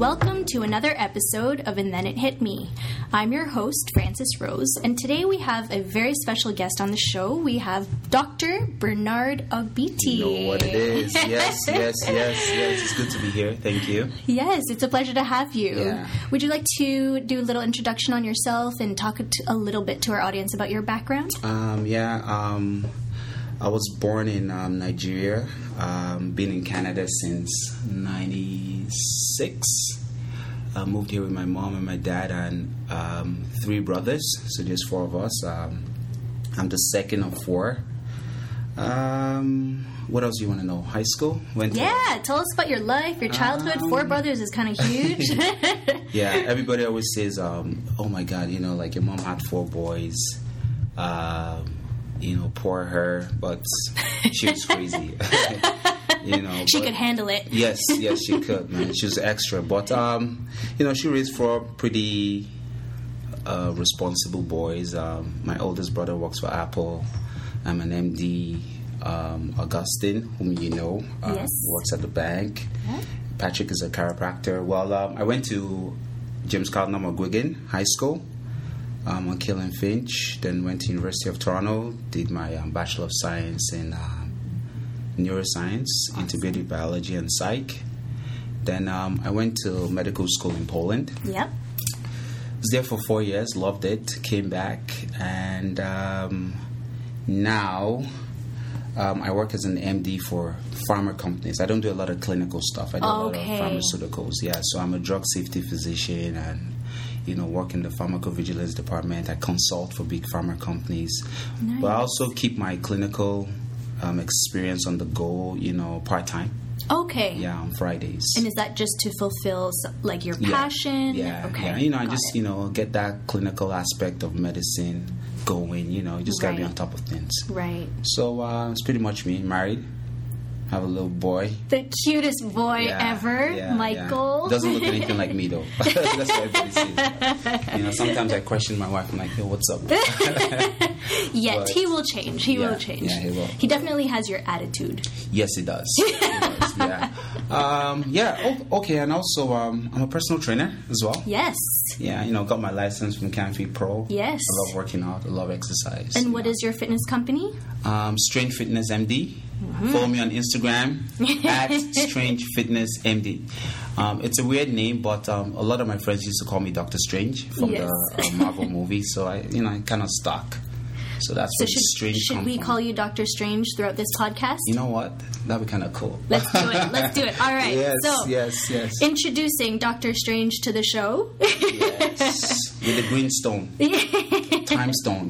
Welcome to another episode of And Then It Hit Me. I'm your host, Frances Rose, and today we have a very special guest on the show. We have Dr. Bernard Ogbiti. You know what it is. Yes, yes, yes, yes. It's good to be here. Thank you. Yes, it's a pleasure to have you. Yeah. Would you like to do a little introduction on yourself and talk a little bit to our audience about your background? Um, yeah, um, I was born in um, Nigeria. Um, been in Canada since '96. I moved here with my mom and my dad and um, three brothers. So there's four of us. Um, I'm the second of four. Um, what else do you want to know? High school? Went to- Yeah, tell us about your life, your childhood. Four brothers is kind of huge. yeah, everybody always says, um, "Oh my God, you know, like your mom had four boys." Um, you know, poor her, but she was crazy. you know, she but- could handle it. Yes, yes, she could, man. She was extra, but um, you know, she raised four pretty uh, responsible boys. Um, my oldest brother works for Apple. I'm an MD. Um, Augustine, whom you know, um, Yes. works at the bank. Patrick is a chiropractor. Well, um, I went to James Cardinal McGuigan High School um, on Keele and Finch. Then went to University of Toronto. Did my um, Bachelor of Science in um, neuroscience, integrated biology, and psych. Then um, I went to medical school in Poland. Yep. Was there for four years, loved it, came back, and um, now um, I work as an MD for pharma companies. I don't do a lot of clinical stuff. I do Okay. a lot of pharmaceuticals. Yeah, so I'm a drug safety physician and you know work in the pharmacovigilance department. I consult for big pharma companies, nice. but I also keep my clinical um, experience on the go. You know, part time. Okay. Yeah, on Fridays. And is that just to fulfill like your passion? Yeah, Okay. yeah. You know, I got just it. you know get that clinical aspect of medicine going. You know, you just gotta be on top of things. Right. So uh, it's pretty much me. Married, have a little boy. The cutest boy Yeah, ever, yeah, Michael. yeah. Doesn't look anything like me though. That's what everybody says. You know, sometimes I question my wife. I'm like, "Yo, what's up?" Yet but- he will change. He will change. yeah, he will. He definitely has your attitude. yes, he does. Yeah. Um, yeah. o- okay. And also, um, I'm a personal trainer as well. Yes. Yeah. You know, got my license from CanFitPro. Yes. I love working out. I love exercise. And what is your fitness company? um, Strange Fitness MD. Mm-hmm. Follow me on Instagram at Strange Fitness MD. Um, it's a weird name, but um, a lot of my friends used to call me Doctor Strange from Yes. the uh, Marvel movie, so I, you know, I kind of stuck. So that's So should, Strange should we from. call you Doctor Strange throughout this podcast? You know what? That'd be kind of cool. Let's do it. Let's do it. All right. yes, so, yes, yes, introducing Doctor Strange to the show. yes. With the green stone, time stone.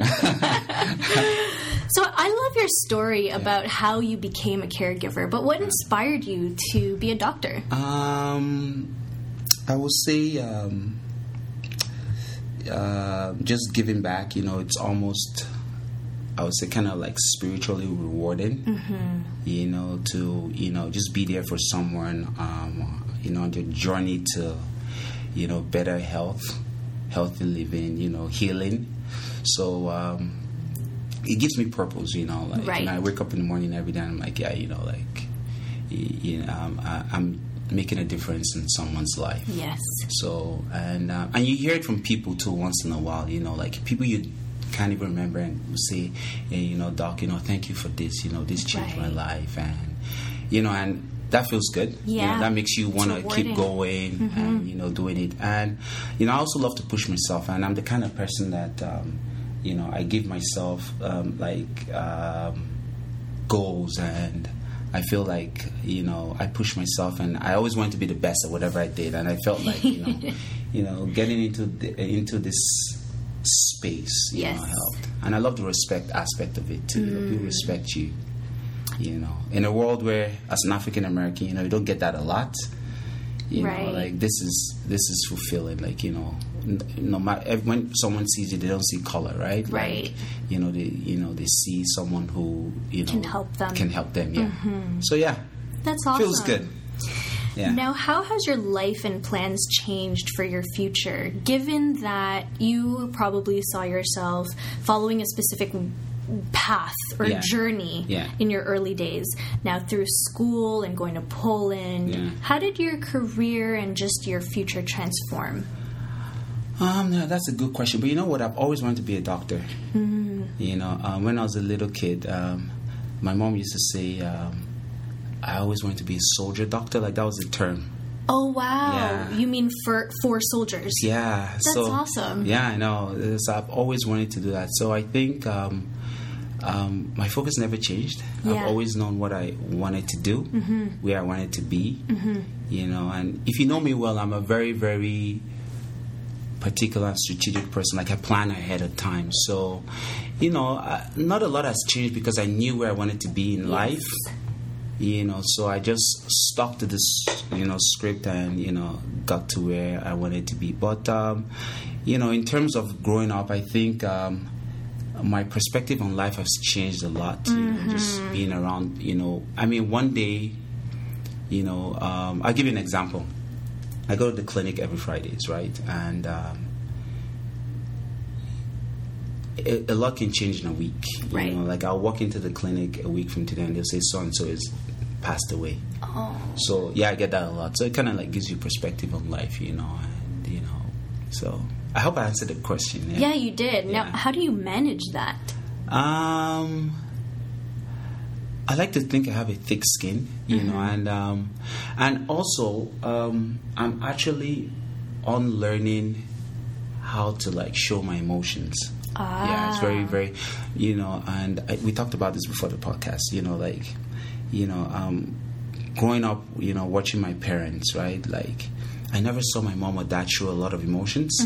Your story about how you became a caregiver, but what inspired you to be a doctor? Um, I would say um, uh, just giving back. You know, it's almost I would say kind of like spiritually rewarding. You know, to you know just be there for someone. Um, you know, on your journey to you know better health, healthy living. You know, healing. So. Um, it gives me purpose, you know. Like, Right. and I wake up in the morning every day, and I'm like, yeah, you know, like, you know, um, I, I'm making a difference in someone's life. Yes. So and uh, and you hear it from people too once in a while. You know, like people you can't even remember and say, hey, you know, doc, you know, thank you for this. You know, this changed my life, and you know, and that feels good. You Yeah. know, that makes you want to keep going and you know doing it. And you know, I also love to push myself, and I'm the kind of person that. Um, you know, I give myself um, like um, goals and I feel like you know I push myself and I always wanted to be the best at whatever I did and I felt like you know you know getting into the, into this space you Yes. know helped and I love the respect aspect of it too people respect you you know in a world where as an African American you know you don't get that a lot you Right. know like this is this is fulfilling like you know no matter when someone sees you they don't see color right Right. like, you know they you know they see someone who you know Can help them. Mm-hmm. can help them yeah so yeah That's awesome. feels good yeah Now, how has your life and plans changed for your future, given that you probably saw yourself following a specific path or Yeah. journey Yeah. in your early days. Now, through school and going to Poland, Yeah. how did your career and just your future transform? Um, no, that's a good question. But you know what? I've always wanted to be a doctor. Mm-hmm. You know, um, when I was a little kid, um, my mom used to say, um, I always wanted to be a soldier doctor. Like that was the term. Oh wow! Yeah. You mean for for soldiers? Yeah, That's so, awesome. Yeah, I know. So I've always wanted to do that. So I think um, um, my focus never changed. Yeah. I've always known what I wanted to do, Mm-hmm. where I wanted to be. You know, and if you know me well, I'm a very, very particular strategic person. Like I plan ahead of time. So, you know, uh, not a lot has changed because I knew where I wanted to be in life. You know, so I just stuck to this, you know, script and you know got to where I wanted to be. But um, you know, in terms of growing up, I think. Um, my perspective on life has changed a lot. You know, just being around, you know. I mean, one day, you know, um, I'll give you an example. I go to the clinic every Fridays, right? And um, a, a lot can change in a week. You Right. know, like I'll walk into the clinic a week from today, and they'll say so and so is passed away. Oh, So yeah, I get that a lot. So it kind of like gives you perspective on life, you know, and you know. So I hope I answered the question. yeah, you did. Now, how do you manage that? Um, I like to think I have a thick skin, you know, and um, and also um, I'm actually on learning how to like show my emotions. Yeah, it's very, very, you know, and I, we talked about this before the podcast. You know, like, you know, um, growing up, you know, watching my parents, right? Like, I never saw my mom or dad show a lot of emotions.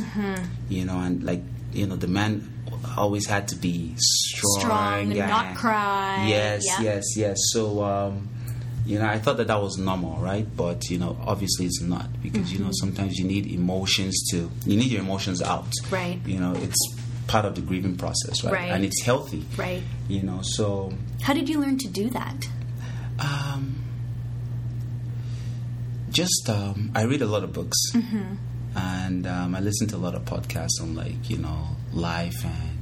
You know, and like, you know, the man always had to be strong, Strong and not cry. Yes, Yeah. yes, yes. So, um, you know, I thought that that was normal, right? But you know, obviously it's not because you know Mm-hmm. sometimes you need emotions to you need your emotions out. Right. You know, it's part of the grieving process, right? Right. And it's healthy. Right. You know, so How did you learn to do that? um, just um, I read a lot of books, and um, I listen to a lot of podcasts on like you know life and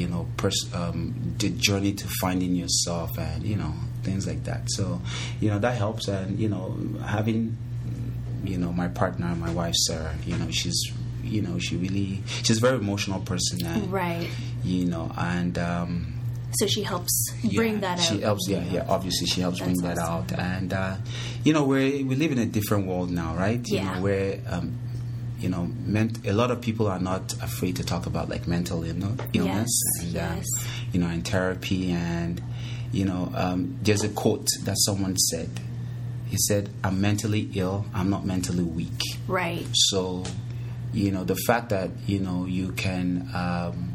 you know pers- um, the journey to finding yourself and you know things like that. So you know that helps, and you know having you know my partner, my wife Sarah, you know she's you know she really she's a very emotional person, and Right. you know and. Um, So she helps bring yeah, that out. She helps, yeah, yeah. Obviously, she helps bring That's that out, and uh, you know, we we live in a different world now, right? You Yeah. know, where um, you know, ment- a lot of people are not afraid to talk about like mental Ill- illness, Yes, and yes. Uh, you know, in therapy, and you know, um, there's a quote that someone said. He said, "I'm mentally ill. I'm not mentally weak." Right. So, you know, the fact that you know you can, um,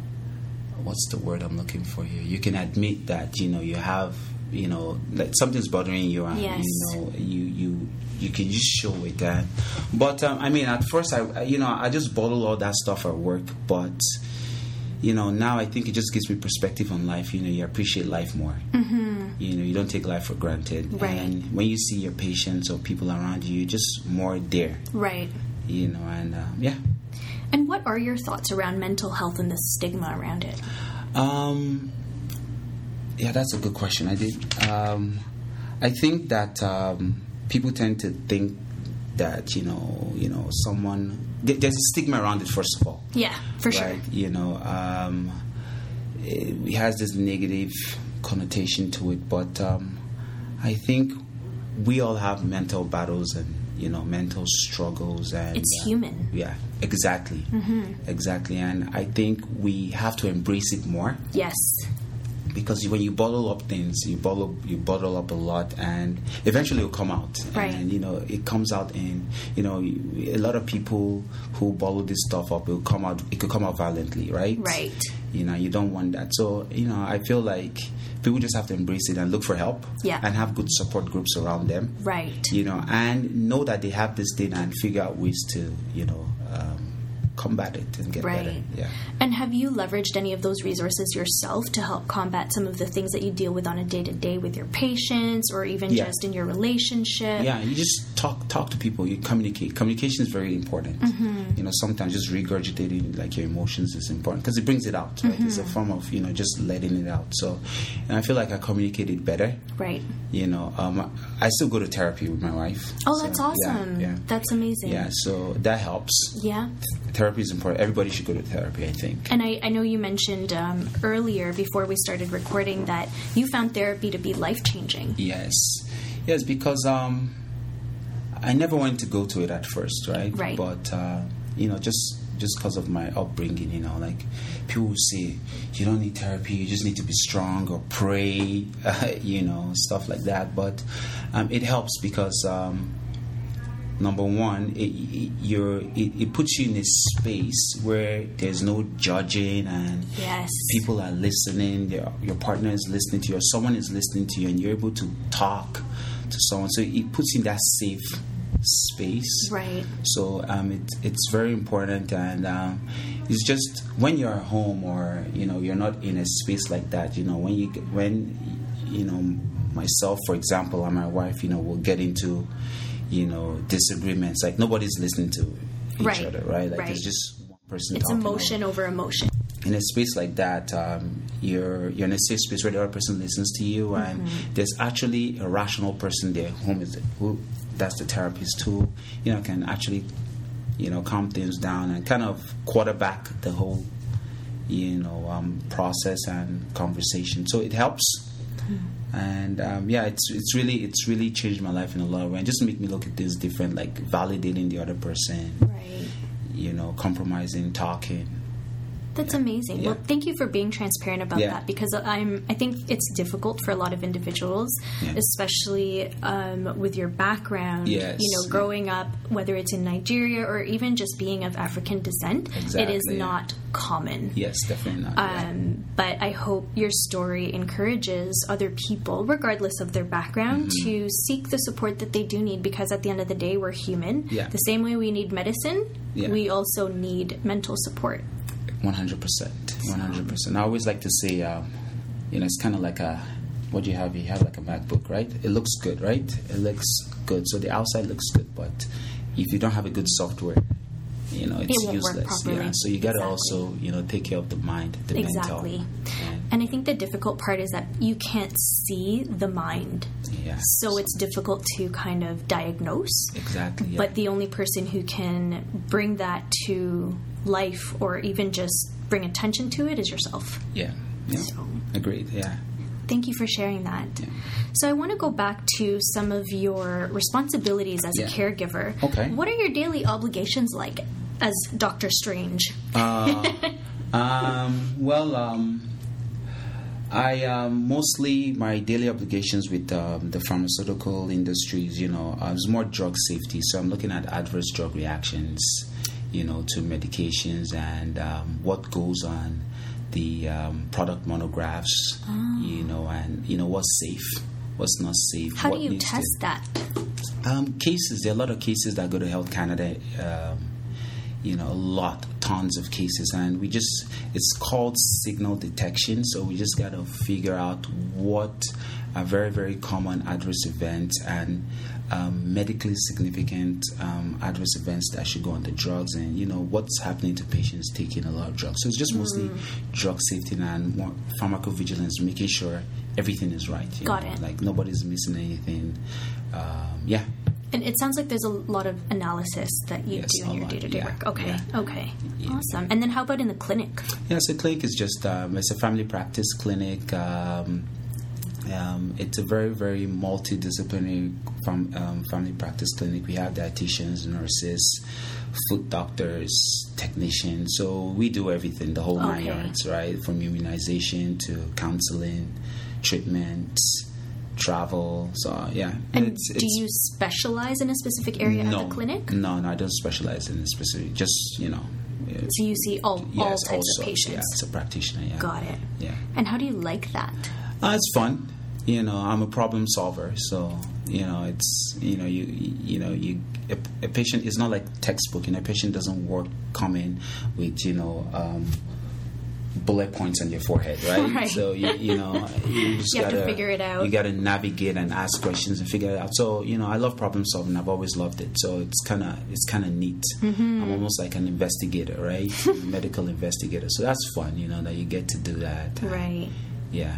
what's the word I'm looking for here? You can admit that you know you have, you know, that something's bothering you, and Yes. you know you you you can just show it. That, but um, I mean, at first, I you know I just bottle all that stuff at work, but. You know, now I think it just gives me perspective on life. You know, you appreciate life more. Mm-hmm. You know, you don't take life for granted. Right. And when you see your patients or people around you, just more there Right. you know, and uh, yeah. And what are your thoughts around mental health and the stigma around it? Um, yeah, that's a good question. I did. Um, I think that um, people tend to think that you know, you know, someone there's a stigma around it. First of all, Yeah, for sure. You know, um, it, has this negative connotation to it, but um, I think we all have mental battles and you know mental struggles and It's uh, human. yeah exactly exactly and i think we have to embrace it more Yes. Because when you bottle up things you bottle you bottle up a lot and eventually it'll come out Right. and you know it comes out in you know a lot of people who bottle this stuff up it will come out it could come out violently right Right. you know you don't want that so you know i feel like people just have to embrace it and look for help Yeah. and have good support groups around them Right. you know, and know that they have this thing and figure out ways to, you know, um, combat it and get Right. better. Yeah. And have you leveraged any of those resources yourself to help combat some of the things that you deal with on a day to day with your patients or even Yeah. just in your relationship? Yeah, you just talk talk to people. You communicate. Communication is very important. Mm-hmm. You know, sometimes just regurgitating like your emotions is important because it brings it out. Right? It's a Mm-hmm. form of you know just letting it out. So, and I feel like I communicated better. Right. You know, um, I still go to therapy with my wife. Oh, So, that's yeah, awesome. Yeah, That's amazing. yeah. So that helps. Yeah. Therapy is important. Everybody should go to therapy. I think. And I, I know you mentioned um, earlier before we started recording that you found therapy to be life changing. Yes, yes, because um, I never wanted to go to it at first, right? Right. But uh, you know, just just because of my upbringing, you know, like people will say, you don't need therapy, you just need to be strong or pray, you know, stuff like that. But um, it helps because. Um, Number one, it, it, you're, it, it puts you in a space where there's no judging and Yes. people are listening your, your partner is listening to you or someone is listening to you and you're able to talk to someone so it puts you in that safe space Right. so um, it, it's very important and um, it's just when you're at home or you know you're not in a space like that you know when you when you know myself for example and my wife you know will get into you know disagreements like nobody's listening to each Right. other right like Right. it's just one person It's over emotion over emotion. in a space like that, um, you're you're in a safe space where the other person listens to you, and there's actually a rational person there whom is who that's the therapist who you know can actually you know calm things down and kind of quarterback the whole you know um, process and conversation. So it helps. And um, yeah, it's it's really it's really changed my life in a lot of ways. And just make me look at things different, like validating the other person, Right. you know, compromising, talking. That's amazing. Yeah. Well, thank you for being transparent about Yeah. that because I'm. I think it's difficult for a lot of individuals, Yeah. especially um, with your background. Yes. You know, growing up, whether it's in Nigeria or even just being of African descent, it is Exactly, not common. Yes, definitely not. Um, but I hope your story encourages other people, regardless of their background, Mm-hmm. to seek the support that they do need because at the end of the day, we're human. Yeah. The same way we need medicine, we also need mental support. One hundred percent, one hundred percent. I always like to say, um, you know, it's kind of like a what do you have? You have like a MacBook, right? It looks good, right? It looks good. So the outside looks good, but if you don't have a good software, you know, it's won't useless. Yeah. So you got to Exactly. also, you know, take care of the mind, the Exactly. mental. And, And I think the difficult part is that you can't see the mind. yeah. So it's difficult to kind of diagnose. exactly. Yeah. But the only person who can bring that to life or even just bring attention to it is yourself. yeah. Yeah. So- Agreed. Yeah. Thank you for sharing that. Yeah. So I want to go back to some of your responsibilities as Yeah. a caregiver. Okay. What are your daily obligations like as Doctor Strange? Um, well, um, I um, mostly my daily obligations with um, the pharmaceutical industries, you know, uh, is more drug safety. So I'm looking at adverse drug reactions, you know, to medications and um, what goes on the um, product monographs, you know, and you know what's safe, what's not safe. How do you needs to- test that? um, cases. There are a lot of cases that go to Health Canada. Um, you know, a lot, tons of cases, and we just it's called signal detection. So we just got to figure out what are very very common adverse events and um, medically significant um, adverse events that should go on the drugs, and you know what's happening to patients taking a lot of drugs. So it's just mostly drug safety and more pharmacovigilance, making sure everything is right. Got know, it. Like nobody's missing anything. Um, yeah. And it sounds like there's a lot of analysis that you Yes, do in your day to day yeah, work. Okay, yeah. okay, awesome. And then how about in the clinic? Yeah, so clinic is just um, it's a family practice clinic. Um, um, it's a very very multidisciplinary fam- um, family practice clinic. We have dietitians, nurses, foot doctors, technicians. So we do everything, the whole nine yards, right? From immunization to counseling, treatment, travel. So yeah, And it's, do it's, you specialize in a specific area no, at the clinic? No, no, I don't specialize in a specific. Just you know. So you see all, all types all of patients. Yeah, it's a practitioner. Yeah. Got it. Yeah. And how do you like that? Uh, it's fun. you know I'm a problem solver, so you know it's you know you you know you a, a patient is not like textbook. You know, a patient doesn't work come in with you know. Um, bullet points on your forehead, right? Right. So you, you know you just You have to gotta figure it out. You got to navigate and ask questions and figure it out. So you know, I love problem solving. I've always loved it. So it's kind of it's kind of neat. Mm-hmm. I'm almost like an investigator, right? Medical investigator. So that's fun. You know that you get to do that. Right. Yeah.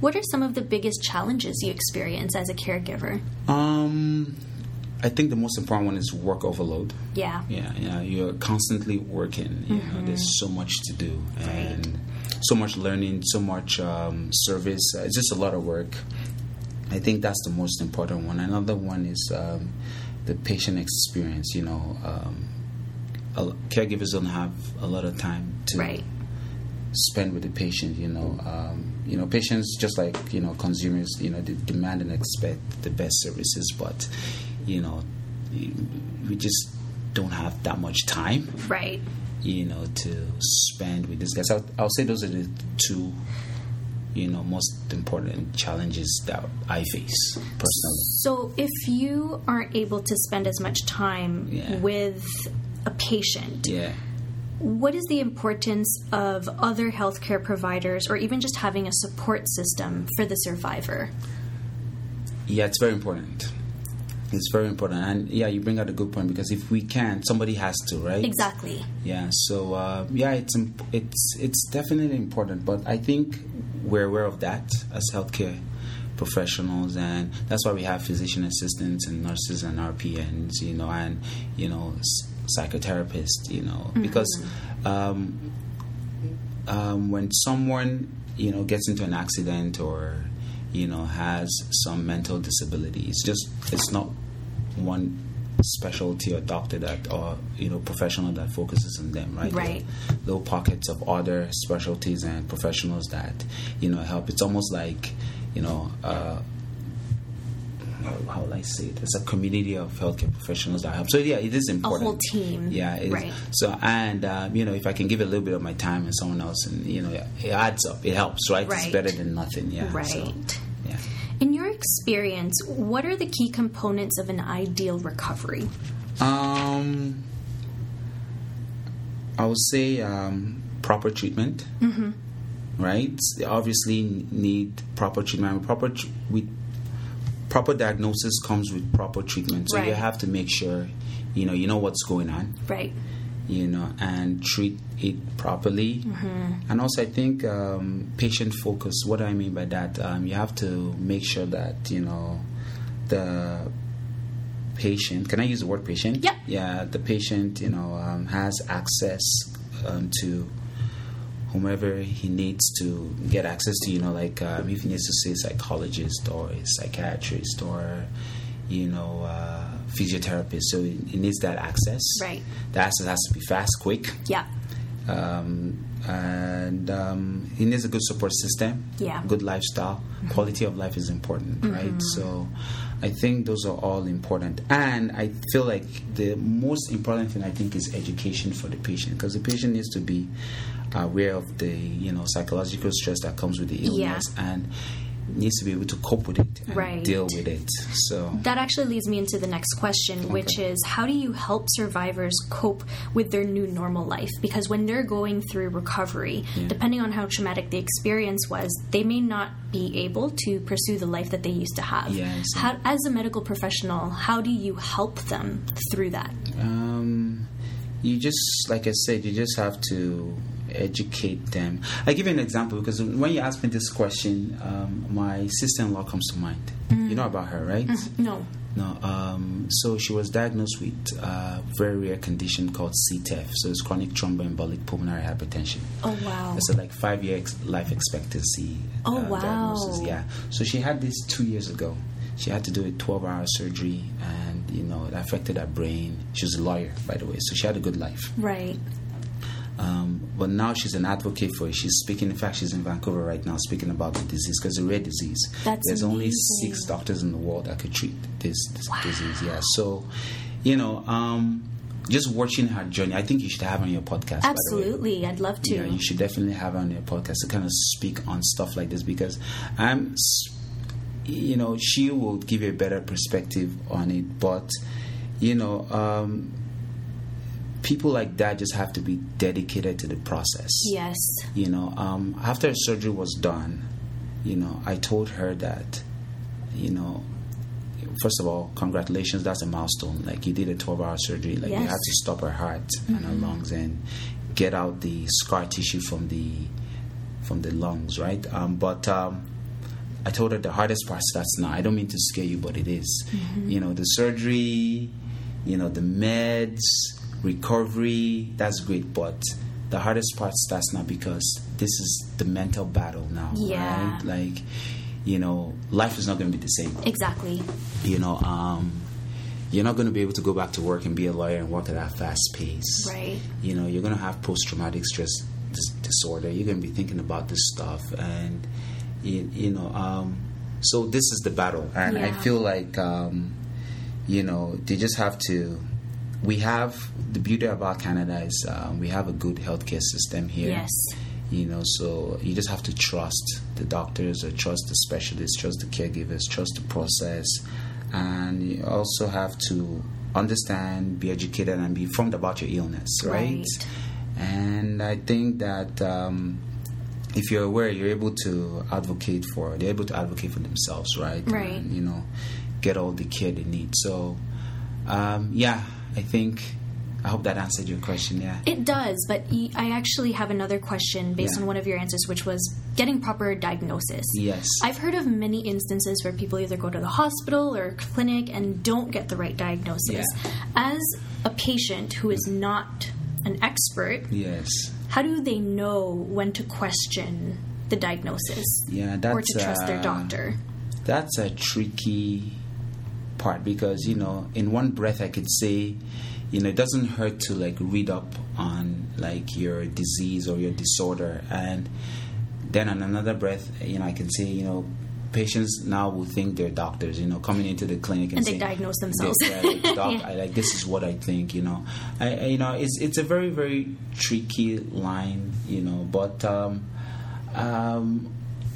What are some of the biggest challenges you experience as a caregiver? Um, I think the most important one is work overload. Yeah. Yeah, yeah, you're constantly working. You know, there's so much to do and so much learning, so much um, service. Uh, It's just a lot of work. I think that's the most important one. Another one is um, the patient experience. You know, um, a- caregivers don't have a lot of time to Right. spend with the patient. You know, um, you know, patients just like you know consumers. You know, they demand and expect the best services, but you know, we just don't have that much time. Right. You know, to spend with these guys. I'll, I'll say those are the two. You know, most important challenges that I face personally. So, if you aren't able to spend as much time Yeah. with a patient, Yeah. What is the importance of other healthcare providers or even just having a support system for the survivor? Yeah, it's very important. It's very important, and yeah, you bring out a good point because if we can't, somebody has to, right? Exactly. Yeah. So uh, yeah, it's imp- it's it's definitely important, but I think we're aware of that as healthcare professionals, and that's why we have physician assistants and nurses and RPNs, you know, and you know s- psychotherapists, you know, because um, um, when someone you know gets into an accident or you know has some mental disability, it's just it's not one specialty or doctor that or you know professional that focuses on them right? Right. Little pockets of other specialties and professionals that you know help. It's almost like you know uh how- how will I say it? It's a community of healthcare professionals that help. So yeah, it is important. A whole team. Yeah, it is. Right. So and um, you know, if I can give a little bit of my time and someone else, and you know, it adds up. It helps, right? It's better than nothing. Yeah. Right. So, yeah. In your experience, what are the key components of an ideal recovery? Um, I would say um, proper treatment. Mm-hmm. Right. They obviously need proper treatment. Proper tr- with proper diagnosis comes with proper treatment. So you have to make sure you know you know what's going on. Right. you know, and treat it properly. And also, I think um, patient focus. What do I mean by that? Um, you have to make sure that you know the patient. Can I use the word patient? Yep. Yeah, the patient, you know, um, has access um, to whomever he needs to get access to. You know, like um, if he needs to see a psychologist or a psychiatrist or you know. Uh, physiotherapist so he he needs that access Right. the access has to be fast, quick, Yeah. um, and um, he needs a good support system. Yeah. Mm-hmm. Good lifestyle. Quality of life is important, right? So, I think those are all important. And I feel like the most important thing I think is education for the patient because the patient needs to be aware of the you know psychological stress that comes with the Yeah. illness and needs to be able to cope with it and Right. deal with it. So. That actually leads me into the next question, which is how do you help survivors cope with their new normal life? Because when they're going through recovery, depending on how traumatic the experience was, they may not be able to pursue the life that they used to have. Yes. How, as a medical professional, how do you help them through that? Um, you just, like I said, you just have to educate them. I give you an example because when you ask me this question, um, my sister-in-law comes to mind. You know about her, right? No. No. Um, so she was diagnosed with a very rare condition called CTEPH. So it's chronic thromboembolic pulmonary hypertension. Oh, wow. It's a like five year ex- life expectancy. Oh, uh, wow. Diagnosis. Yeah. So she had this two years ago. She had to do a 12 hour surgery and, you know, it affected her brain. She was a lawyer, by the way, so she had a good life. Right. Um, but now she's an advocate for it. She's speaking, in fact, she's in Vancouver right now speaking about the disease because it's a rare disease. That's There's only six doctors in the world that could treat this, this disease. Yeah. So, you know, um, just watching her journey. I think you should have her on your podcast. Absolutely, I'd love to. Yeah, you should definitely have her on your podcast to kind of speak on stuff like this because I'm, you know, she will give you a better perspective on it. But, you know, um, people like that just have to be dedicated to the process. Yes. You know, um, after surgery was done, you know, I told her that, you know, first of all, congratulations, that's a milestone. Like you did a 12 hour surgery, like yes. you had to stop her heart mm-hmm. and her mm-hmm. lungs and get out the scar tissue from the from the lungs, right? Um, but um, I told her the hardest part starts now. I don't mean to scare you, but it is. Mm-hmm. You know, the surgery, you know, the meds, recovery, that's great, but the hardest part starts now because this is the mental battle now, yeah. right? Like, you know, life is not going to be the same. Exactly. You know, um, you're not going to be able to go back to work and be a lawyer and work at that fast pace. Right. You know, you're going to have post traumatic stress dis- disorder. You're going to be thinking about this stuff, and you, you know, um, so this is the battle, and yeah. I feel like, um, you know, they just have to. We have the beauty about Canada is um, we have a good healthcare system here. Yes. You know so you just have to trust the doctors or trust the specialists trust the caregivers trust the process. And you also have to understand be educated and be informed about your illness right, right. and i think that um, if you're aware you're able to advocate for they're able to advocate for themselves right? Right. And, you know get all the care they need. So um, yeah i think I hope that answered your question. Yeah, it does. But I actually have another question based yeah. on one of your answers, which was getting proper diagnosis. Yes, I've heard of many instances where people either go to the hospital or clinic and don't get the right diagnosis. Yeah. As a patient who is not an expert, yes, how do they know when to question the diagnosis? Yeah, that's, or to trust uh, their doctor. That's a tricky part because you know, in one breath, I could say you know, it doesn't hurt to like read up on like your disease or your disorder, and then on another breath, you know, I can say, you know, patients now will think they're doctors, you know, coming into the clinic and, and they saying, diagnose themselves. like, Doc, yeah. I, like this is what I think, you know. I, I, you know, it's it's a very very tricky line, you know, but um, um,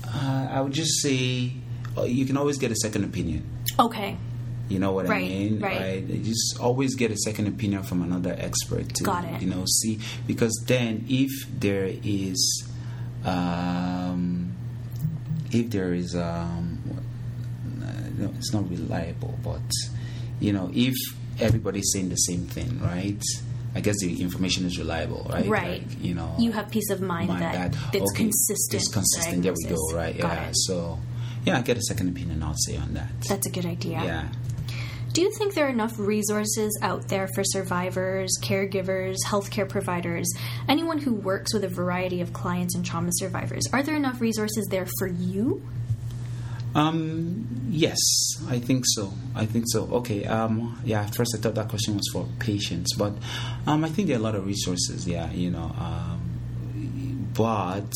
uh, I would just say uh, you can always get a second opinion. Okay. You know what right, I mean? Right. right. Just always get a second opinion from another expert to Got it. you know see because then if there is um, if there is um, no, it's not reliable, but you know if everybody's saying the same thing, right? I guess the information is reliable, right? Right. Like, you know, you have peace of mind, mind that, that it's okay, consistent. It's consistent. There we go. Right. Got yeah. It. So, yeah, I get a second opinion. I'll say on that. That's a good idea. Yeah. Do you think there are enough resources out there for survivors, caregivers, healthcare providers, anyone who works with a variety of clients and trauma survivors? Are there enough resources there for you? Um, yes, I think so. I think so. Okay. Um, yeah. At first, I thought that question was for patients, but um, I think there are a lot of resources. Yeah, you know. Um, but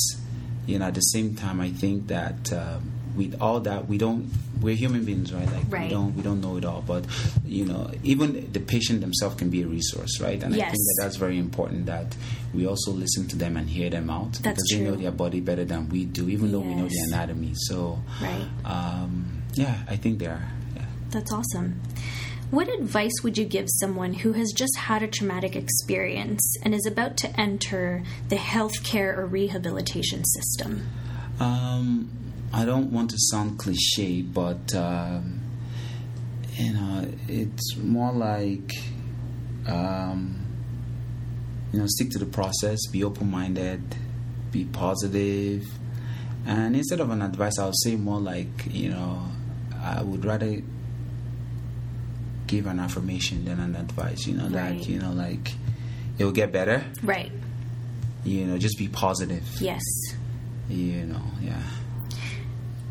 you know, at the same time, I think that. Um, with all that we don't we're human beings right like right. we don't we don't know it all but you know even the patient themselves can be a resource right and yes. i think that that's very important that we also listen to them and hear them out that's because true. they know their body better than we do even yes. though we know the anatomy so right um, yeah i think they are yeah. that's awesome what advice would you give someone who has just had a traumatic experience and is about to enter the healthcare or rehabilitation system? Um, I don't want to sound cliche, but um, you know, it's more like um, you know, stick to the process, be open-minded, be positive, and instead of an advice, I would say more like you know, I would rather give an affirmation than an advice. You know right. that you know, like it will get better. Right. You know, just be positive. Yes. You know, yeah.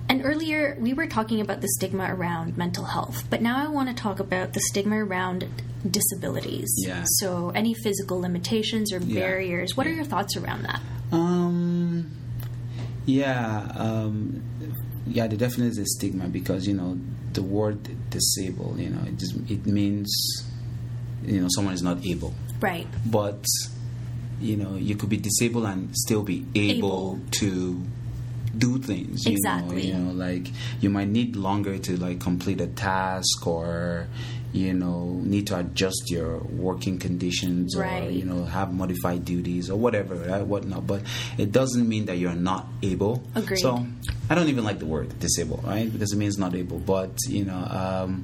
And earlier, we were talking about the stigma around mental health, but now I want to talk about the stigma around disabilities. Yeah. So, any physical limitations or Yeah. barriers. What Yeah. are your thoughts around that? Um, yeah, um, yeah, there definitely is a stigma because you know the word disabled, you know, it just it means you know someone is not able Right. but you know you could be disabled and still be able, Able. to do things you Exactly. know you know like you might need longer to like complete a task or you know need to adjust your working conditions or you know have modified duties or whatever right whatnot. But it doesn't mean that you're not able. Agreed. so i don't even like the word disabled right? Because it means not able. But you know um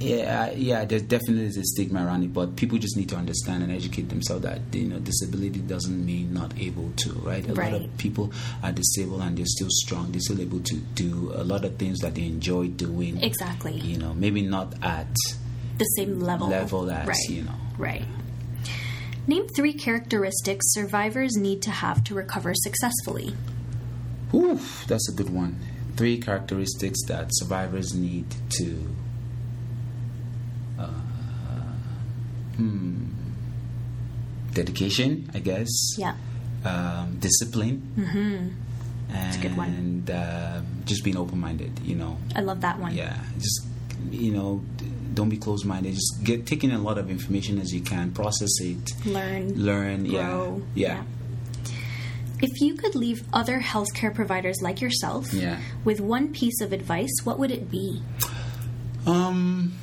yeah, yeah, there definitely is a stigma around it, but people just need to understand and educate themselves that you know disability doesn't mean not able to, right? A lot of people are disabled and they're still strong. They're still able to do a lot of things that they enjoy doing. Exactly. You know, maybe not at The same level. level as right. you know. Right. Name three characteristics survivors need to have to recover successfully. Ooh, that's a good one. Three characteristics that survivors need to. Hmm. Dedication, I guess. Yeah. Um, discipline. Mm-hmm. And a good one. um, just being open minded, you know. I love that one. Yeah. Just, you know, don't be closed minded. Just get taking a lot of information as you can, process it, Learn. learn. grow. Yeah. Yeah. If you could leave other healthcare providers like yourself Yeah. with one piece of advice, what would it be? Um,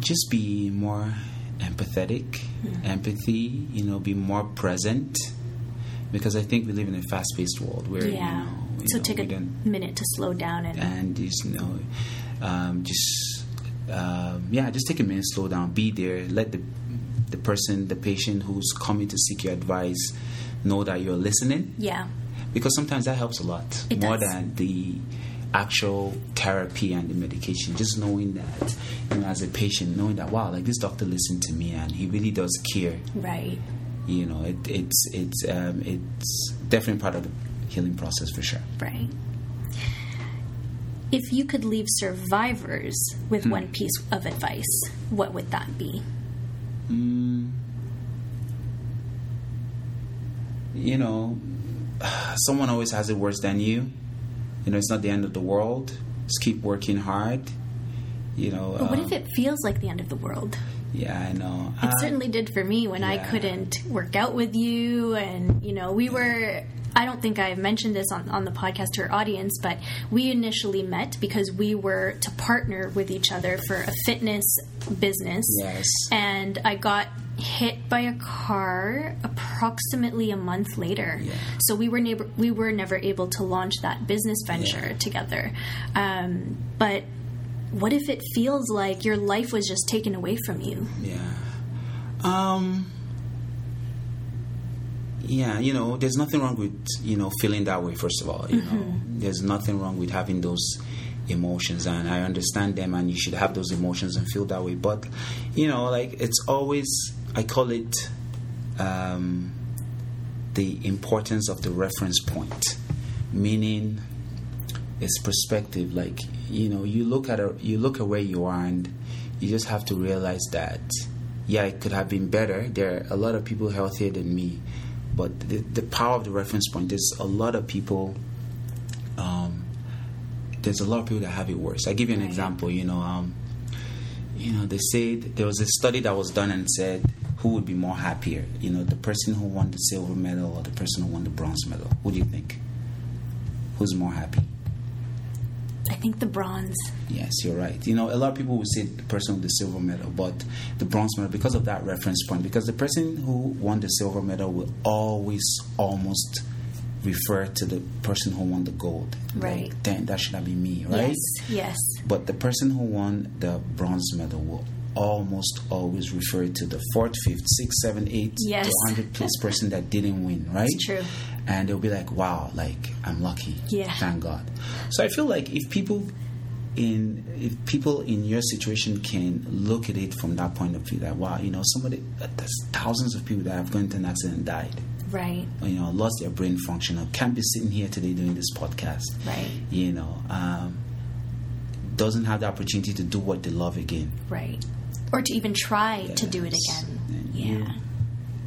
just be more empathetic, empathy. You know, be more present, because I think we live in a fast-paced world where yeah. you know, so know, take a minute to slow down and and just you know, um, just um, yeah, just take a minute, slow down, be there, let the the person, the patient who's coming to seek your advice, know that you're listening yeah. because sometimes that helps a lot It more does. than the actual therapy and the medication just knowing that you know as a patient knowing that wow like this doctor listened to me and he really does care Right. you know it, it's it's um, it's definitely part of the healing process for sure Right. If you could leave survivors with Hmm. one piece of advice, what would that be? mm, you know someone always has it worse than you you know it's not the end of the world just keep working hard you know But what um, if it feels like the end of the world? yeah i know It Uh, certainly did for me when I couldn't work out with you. And, you know, we were, I don't think I've mentioned this on, on the podcast to our audience, but we initially met because we were to partner with each other for a fitness business. Yes. And I got hit by a car approximately a month later. Yeah. So we were never, we were never able to launch that business venture Yeah. together. Um, but what if it feels like your life was just taken away from you? Yeah. Um. Yeah, you know, there's nothing wrong with you know feeling that way. First of all, you know, there's nothing wrong with having those emotions, and I understand them, and you should have those emotions and feel that way. But you know, like it's always I call it um, the importance of the reference point, meaning it's perspective. Like you know, you look at a, you look at where you are, and you just have to realize that yeah, it could have been better. There are a lot of people healthier than me, but the, the power of the reference point is a lot of people. Um, there's a lot of people that have it worse. I give you an Right. example. You know, um, you know, they said there was a study that was done and said who would be more happier. You know, the person who won the silver medal or the person who won the bronze medal. Who do you think? Who's more happy? I think the bronze. Yes, you're right. You know, a lot of people will say the person with the silver medal, but the bronze medal because of that reference point. Because the person who won the silver medal will always almost refer to the person who won the gold. Right. Like, then that should have been me, right? Yes. Yes. But the person who won the bronze medal will almost always refer to the fourth, fifth, sixth, seventh, eighth Yes. to hundred place person that didn't win, right? It's true. And they'll be like, "Wow, like I'm lucky. Yeah. Thank God." So I feel like if people in if people in your situation can look at it from that point of view, that wow, you know, somebody there's thousands of people that have gone into an accident and died Right. you know, lost their brain function or can't be sitting here today doing this podcast. Right. You know, um, doesn't have the opportunity to do what they love again. Right. Or to even try to do it again. And Yeah. You,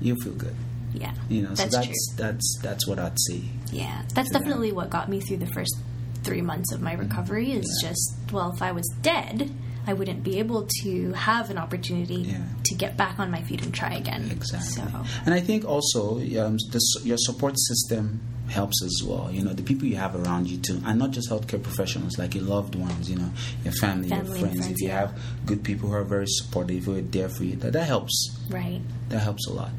you feel good. Yeah. You know, that's so that's true. that's that's what I'd see. Yeah. That's to that. definitely what got me through the first three months of my recovery is Yeah. just, well, if I was dead, I wouldn't be able to have an opportunity Yeah. to get back on my feet and try again. Exactly. So, And I think also um, the, your support system helps as well. You know, the people you have around you too, and not just healthcare professionals, like your loved ones. You know, your family, Family your friends. friends, if you have good people who are very supportive, who are there for you, that that helps. right. That helps a lot.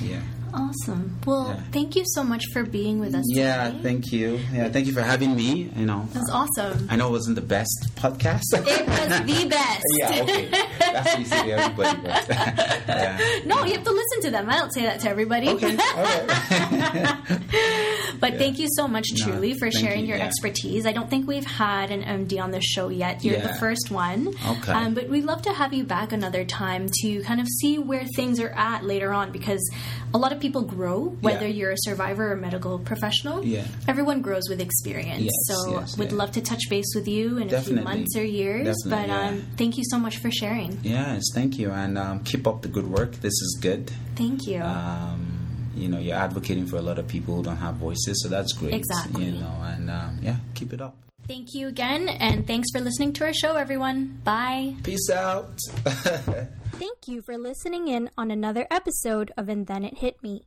Yeah. Awesome. Well, Yeah. thank you so much for being with us Yeah. today. Thank you. Yeah. Thank you for having me. You know. That was awesome. I know it wasn't the best podcast. It was the best. yeah. Okay. That's what you say everybody. But, yeah. No, you have to listen to them. I don't say that to everybody. Okay. Right. But thank you so much, No, truly, for sharing you, your yeah. expertise. I don't think we've had an MD on the show yet. You're the first one. Okay. Um, but we'd love to have you back another time to kind of see where things are at later on because a lot of people grow, whether Yeah. you're a survivor or medical professional. Yeah. Everyone grows with experience. Yes, so yes, we'd yeah. love to touch base with you in a few months or years. Definitely, but yeah. um, thank you so much for sharing. Yes, thank you, and um, keep up the good work. This is good. Thank you. Um, you know, you're advocating for a lot of people who don't have voices, so that's great. Exactly. You know, and um, yeah, keep it up. Thank you again, and thanks for listening to our show, everyone. Bye. Peace out. Thank you for listening in on another episode of And Then It Hit Me.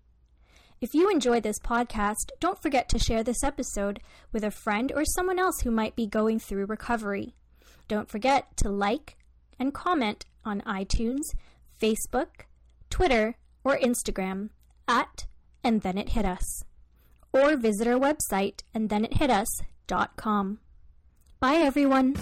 If you enjoy this podcast, don't forget to share this episode with a friend or someone else who might be going through recovery. Don't forget to like and comment on iTunes, Facebook, Twitter, or Instagram at And Then It Hit Us. Or visit our website, and then it hit us.com. Bye, everyone.